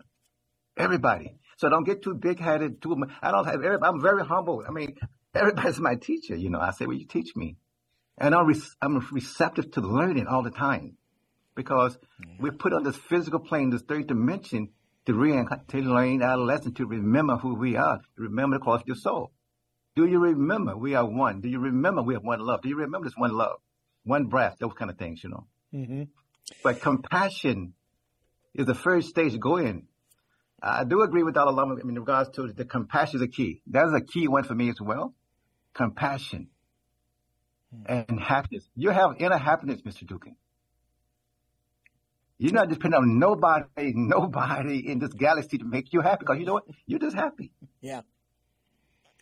B: Everybody. So don't get too big headed. Too, I don't have. I'm very humble. I mean, everybody's my teacher. You know, I say, well, you teach me, and I'm re- I'm receptive to learning all the time, because mm-hmm. we're put on this physical plane, this third dimension, to re to learn our lesson, to remember who we are, to remember the quality of your soul. Do you remember we are one? Do you remember we have one love? Do you remember this one love, one breath, those kind of things, you know? Mm-hmm. But compassion is the first stage to go in I do agree with Dalai Lama in regards to the compassion is a key. That is a key one for me as well. Compassion hmm. and happiness. You have inner happiness, Mr. Dugan. You're not depending on nobody, nobody in this galaxy to make you happy because you know what? You're just happy.
A: Yeah.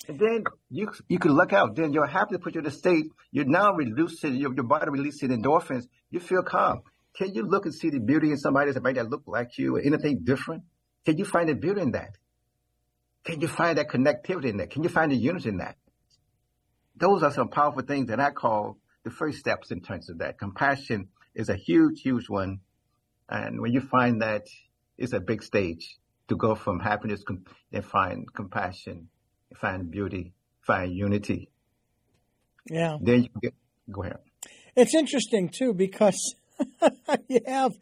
B: And then you you can look out. Then you're happy to put you in a state. You're now releasing your, your body releasing endorphins. You feel calm. Can you look and see the beauty in somebody that might not look like you or anything different? Can you find the beauty in that? Can you find that connectivity in that? Can you find the unity in that? Those are some powerful things that I call the first steps in terms of that. Compassion is a huge, huge one. And when you find that, it's a big stage to go from happiness and find compassion, find beauty, find unity.
A: Yeah.
B: Then you get, go ahead.
A: It's interesting too because you have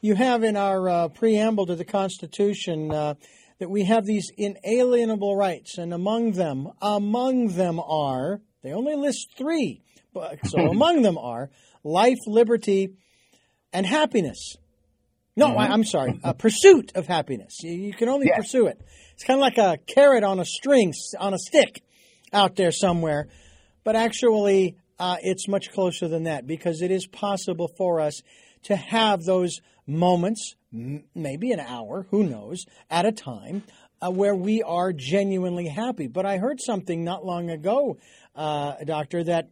A: you have in our uh, preamble to the Constitution uh, that we have these inalienable rights, and among them, among them are they only list three, but so among them are life, liberty, and happiness. No, mm-hmm. I, am sorry, a pursuit of happiness. You, you can only pursue it. It's kind of like a carrot on a string, on a stick, out there somewhere, but actually, uh, it's much closer than that because it is possible for us to have those moments, maybe an hour, who knows, at a time, uh, where we are genuinely happy. But I heard something not long ago, uh, Doctor, that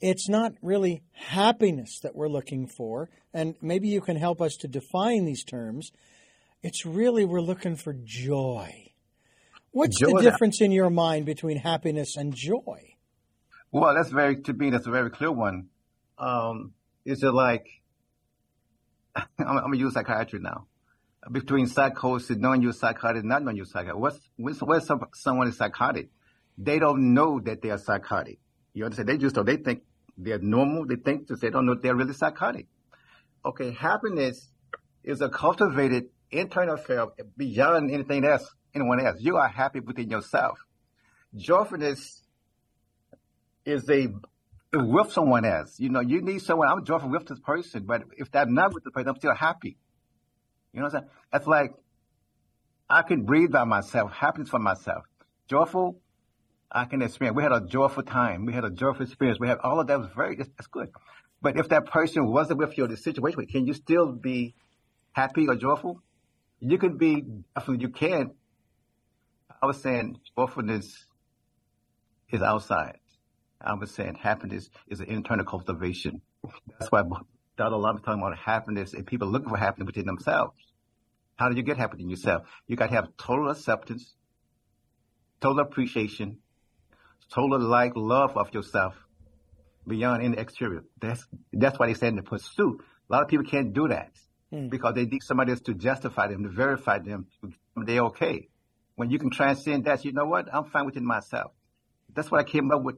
A: it's not really happiness that we're looking for, and maybe you can help us to define these terms. It's really we're looking for joy. What's joy. the difference in your mind between happiness and joy?
B: Well, that's very to me. That's a very clear one. Um, is it like I'm, I'm gonna use psychiatry now. Between psychosis, knowing you're psychotic, not knowing you're psychotic. What's when, when some, someone is psychotic, they don't know that they are psychotic. You understand? They just. They think they're normal. They think just they don't know they're really psychotic. Okay, happiness is a cultivated internal affair beyond anything else, anyone else. You are happy within yourself. Joyfulness is a with someone else. You know, you need someone. I'm joyful with this person, but if I'm not with the person, I'm still happy. You know what I'm saying? It's like I can breathe by myself, happiness for myself. Joyful, I can experience. We had a joyful time. We had a joyful experience. We had all of that was very that's good. But if that person wasn't with you in the situation, can you still be happy or joyful? You can be you can. I was saying joyfulness is outside. I was saying happiness is an internal cultivation. That's why Dalai Lama talking about happiness and people looking for happiness within themselves. How do you get happiness in yourself? You got to have total acceptance, total appreciation, total like love of yourself beyond any exterior. That's that's why they say in the pursuit. A lot of people can't do that mm. because they need somebody else to justify them, to verify them, they're okay. When you can transcend that, you know what? I'm fine within myself. That's what I came up with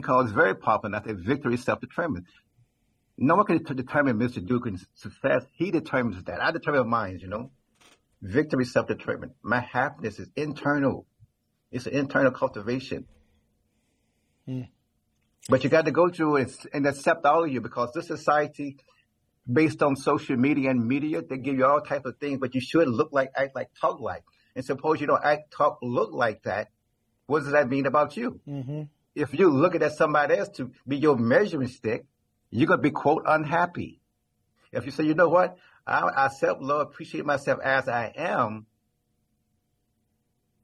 B: called is very popular. That's a victory self-determined. No one can determine Mr. Dugan's success. He determines that. I determine mine, you know. Victory self-determined. My happiness is internal. It's an internal cultivation. Mm. But you got to go through it and accept all of you because this society, based on social media and media, they give you all type of things, but you should look like, act like, talk like. And suppose you don't act, talk, look like that. What does that mean about you? Mm-hmm if you're looking at somebody else to be your measuring stick, you're going to be, quote, unhappy. If you say, you know what, I, I self love, appreciate myself as I am,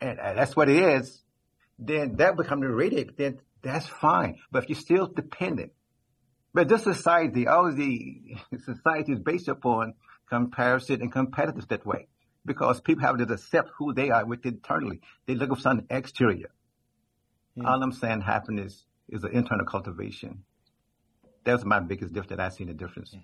B: and that's what it is, then that becomes the radiator, then that's fine. But if you're still dependent, but this society, all the society is based upon comparison and competitiveness that way because people have to accept who they are internally. They look for something exterior. Mm. All I'm saying happiness is an internal cultivation. That's my biggest difference that I've seen the difference.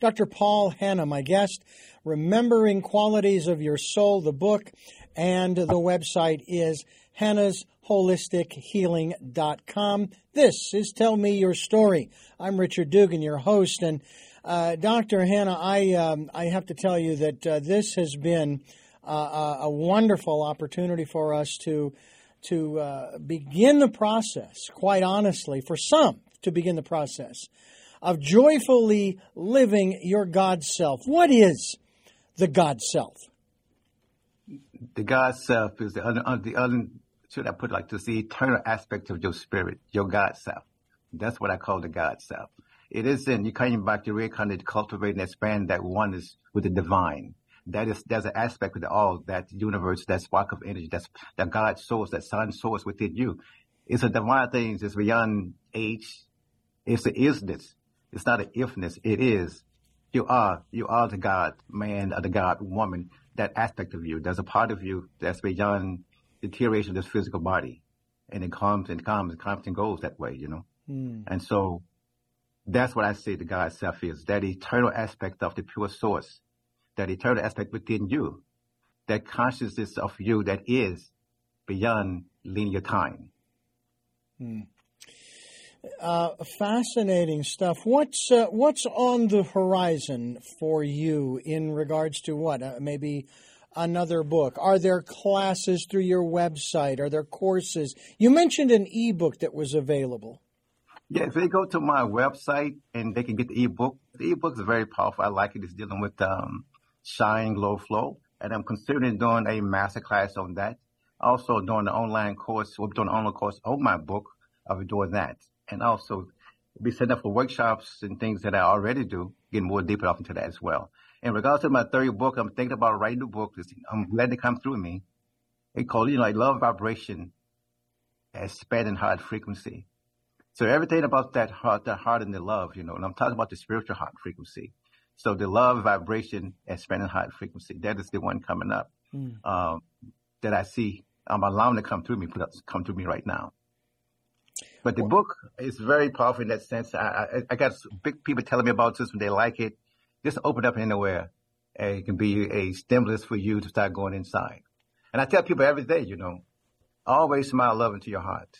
A: Dr. Paul Hannah, my guest, Remembering Qualities of Your Soul, the book, and the website is hannahsHolisticHealing.com. This is Tell Me Your Story. I'm Richard Dugan, your host, and uh, Dr. Hannah, I um, I have to tell you that uh, this has been uh, a wonderful opportunity for us to to uh, begin the process, quite honestly, for some to begin the process of joyfully living your God self. What is the God self?
B: The God self is the other, the other, should I put like this, the eternal aspect of your spirit, your God self. That's what I call the God self. It is in, you coming back to reincarnate, cultivate and expand that oneness with the divine that is there's an aspect of the all that universe, that spark of energy, that's that God source, that sun source within you. It's a divine thing. It's beyond age. It's the isness. It's not an ifness. It is. You are. You are the God man or the God woman. That aspect of you. There's a part of you that's beyond deterioration of this physical body, and it comes and comes and comes and goes that way. You know. Mm. And so that's what I say the God self is. That eternal aspect of the pure source that eternal aspect within you, that consciousness of you that is beyond linear time.
A: Hmm. Uh, fascinating stuff. What's uh, what's on the horizon for you in regards to what? Uh, maybe another book. Are there classes through your website? Are there courses? You mentioned an ebook that was available.
B: Yeah, if they go to my website and they can get the ebook, the ebook is very powerful. I like it. It's dealing with um, Shine Glow Flow, and I'm considering doing a master class on that. Also doing the online course, we're doing an online course on my book. I'll be doing that, and also be setting up for workshops and things that I already do, getting more deeper off into that as well. In regards to my third book, I'm thinking about writing a book. I'm glad to come through me. It called, you know, like love vibration expanding heart frequency. So everything about that heart, that heart and the love, you know, and I'm talking about the spiritual heart frequency. So the love vibration at spanning high frequency, that is the one coming up mm. um, that I see. I'm allowing to come through me, come to me right now. But the book is very powerful in that sense. I, I, I got big people telling me about this when they like it. just open up anywhere. And it can be a stimulus for you to start going inside. And I tell people every day, you know, always smile love into your heart.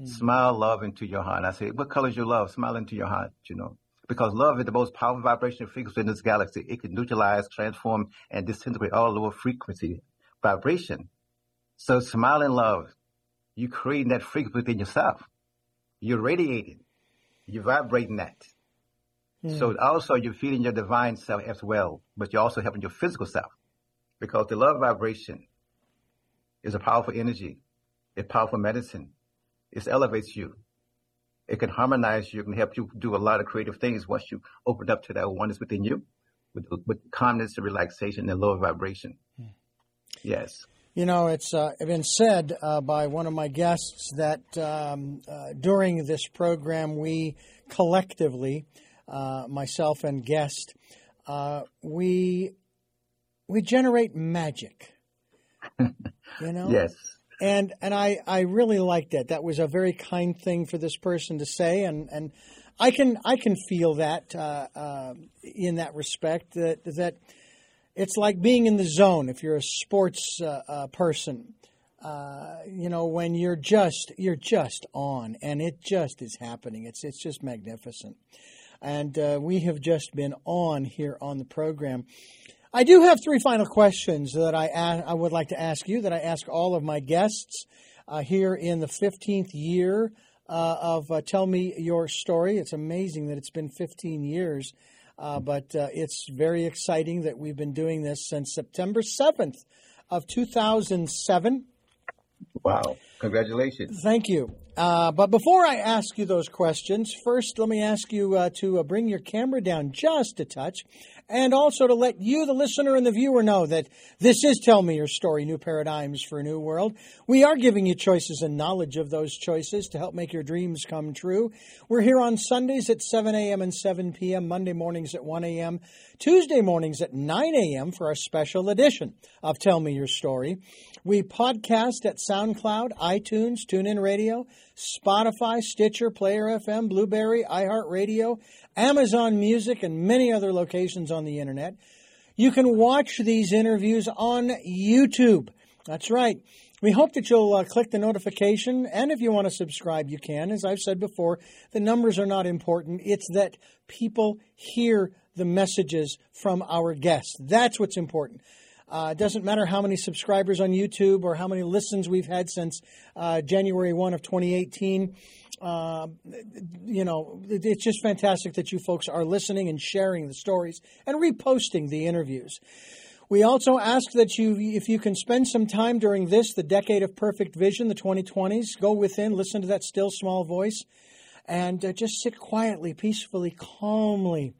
B: Mm. Smile love into your heart. And I say, what color is your love? Smile into your heart, you know. Because love is the most powerful vibration frequency in this galaxy. It can neutralize, transform, and disintegrate all lower frequency vibration. So smile love. You're creating that frequency within yourself. You're radiating. You're vibrating that. Mm. So also you're feeding your divine self as well, but you're also helping your physical self because the love vibration is a powerful energy. a powerful medicine. It elevates you. It can harmonize you. It can help you do a lot of creative things once you open up to that oneness within you with, with calmness and relaxation and lower vibration. Mm. Yes.
A: You know, it's uh, been said uh, by one of my guests that um, uh, during this program, we collectively, uh, myself and guest, uh, we we generate magic.
B: you know. Yes.
A: And and I, I really liked that. That was a very kind thing for this person to say, and, and I can I can feel that uh, in that respect that that it's like being in the zone if you're a sports uh, uh, person. Uh, you know, when you're just you're just on, and it just is happening. It's it's just magnificent, and uh, we have just been on here on the program. I do have three final questions that I I would like to ask you that I ask all of my guests uh, here in the 15th year uh, of Tell Me Your Story. It's amazing that it's been 15 years uh, but uh, it's very exciting that we've been doing this since September 7th of 2007.
B: Wow. Congratulations.
A: Thank you. Uh, but before I ask you those questions, first let me ask you uh, to uh, bring your camera down just a touch and also to let you, the listener and the viewer, know that this is Tell Me Your Story New Paradigms for a New World. We are giving you choices and knowledge of those choices to help make your dreams come true. We're here on Sundays at 7 a.m. and 7 p.m., Monday mornings at 1 a.m., Tuesday mornings at 9 a.m. for our special edition of Tell Me Your Story. We podcast at SoundCloud, iTunes, TuneIn Radio, Spotify, Stitcher, Player FM, Blubrry, iHeartRadio, Amazon Music, and many other locations on the internet. You can watch these interviews on YouTube. That's right. We hope that you'll uh, click the notification, and if you want to subscribe, you can. As I've said before, the numbers are not important. It's that people hear the messages from our guests. That's what's important. Uh, it doesn't matter how many subscribers on YouTube or how many listens we've had since uh, January 1 of 2018. Uh, you know, it's just fantastic that you folks are listening and sharing the stories and reposting the interviews. We also ask that you, if you can spend some time during this, the decade of perfect vision, the 2020s, go within, listen to that still small voice, and uh, just sit quietly, peacefully, calmly.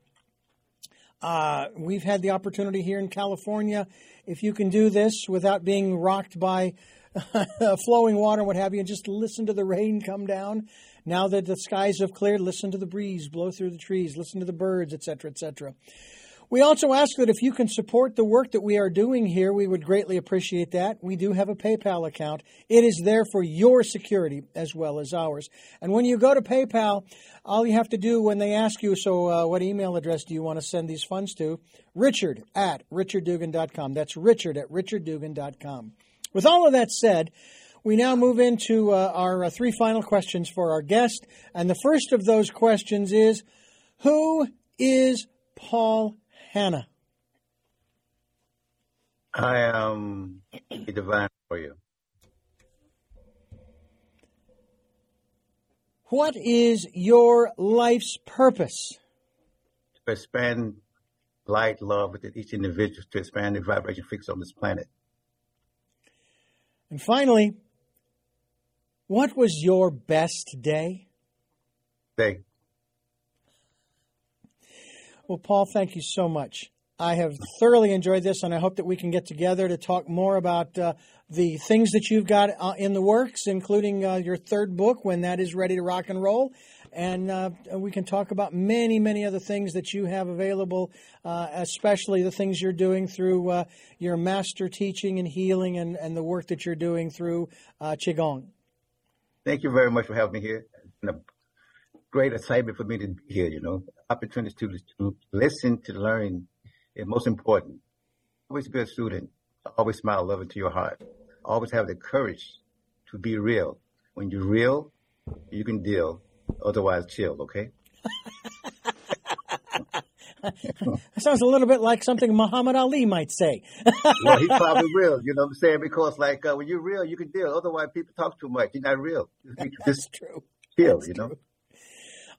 A: Uh, we've had the opportunity here in California. If you can do this without being rocked by flowing water and what have you, and just listen to the rain come down. Now that the skies have cleared, listen to the breeze blow through the trees, listen to the birds, etc., etc. We also ask that if you can support the work that we are doing here, we would greatly appreciate that. We do have a PayPal account. It is there for your security as well as ours. And when you go to PayPal, all you have to do when they ask you, so uh, what email address do you want to send these funds to? Richard at richarddugan.com. That's richard at richarddugan.com. With all of that said, we now move into uh, our uh, three final questions for our guest. And the first of those questions is Who is Paul Hannah?
B: I am a divine for you.
A: What is your life's purpose?
B: To expand light, love within each individual, to expand the vibration fixed on this planet.
A: And finally, what was your best day?
B: Day.
A: Well, Paul, thank you so much. I have thoroughly enjoyed this, and I hope that we can get together to talk more about uh, the things that you've got uh, in the works, including uh, your third book when that is ready to rock and roll. And uh, we can talk about many, many other things that you have available, uh, especially the things you're doing through uh, your master teaching and healing and, and the work that you're doing through Qigong.
B: Thank you very much for having me here. It's been a great assignment for me to be here. You know, opportunity to, to listen, to learn and most important. Always be a student. Always smile love into your heart. Always have the courage to be real. When you're real, you can deal. Otherwise, chill. Okay.
A: that sounds a little bit like something Muhammad Ali might say.
B: well, he probably will. You know what I'm saying? Because like uh, when you're real, you can deal. Otherwise, people talk too much. You're not real.
A: Just, That's true.
B: Chill.
A: That's
B: you know.
A: True.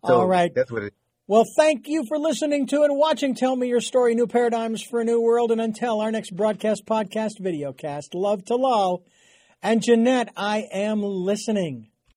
A: So All right.
B: That's what it.
A: Well, thank you for listening to and watching Tell Me Your Story, New Paradigms for a New World. And until our next broadcast, podcast, video cast, love to love. And Jeanette, I am listening.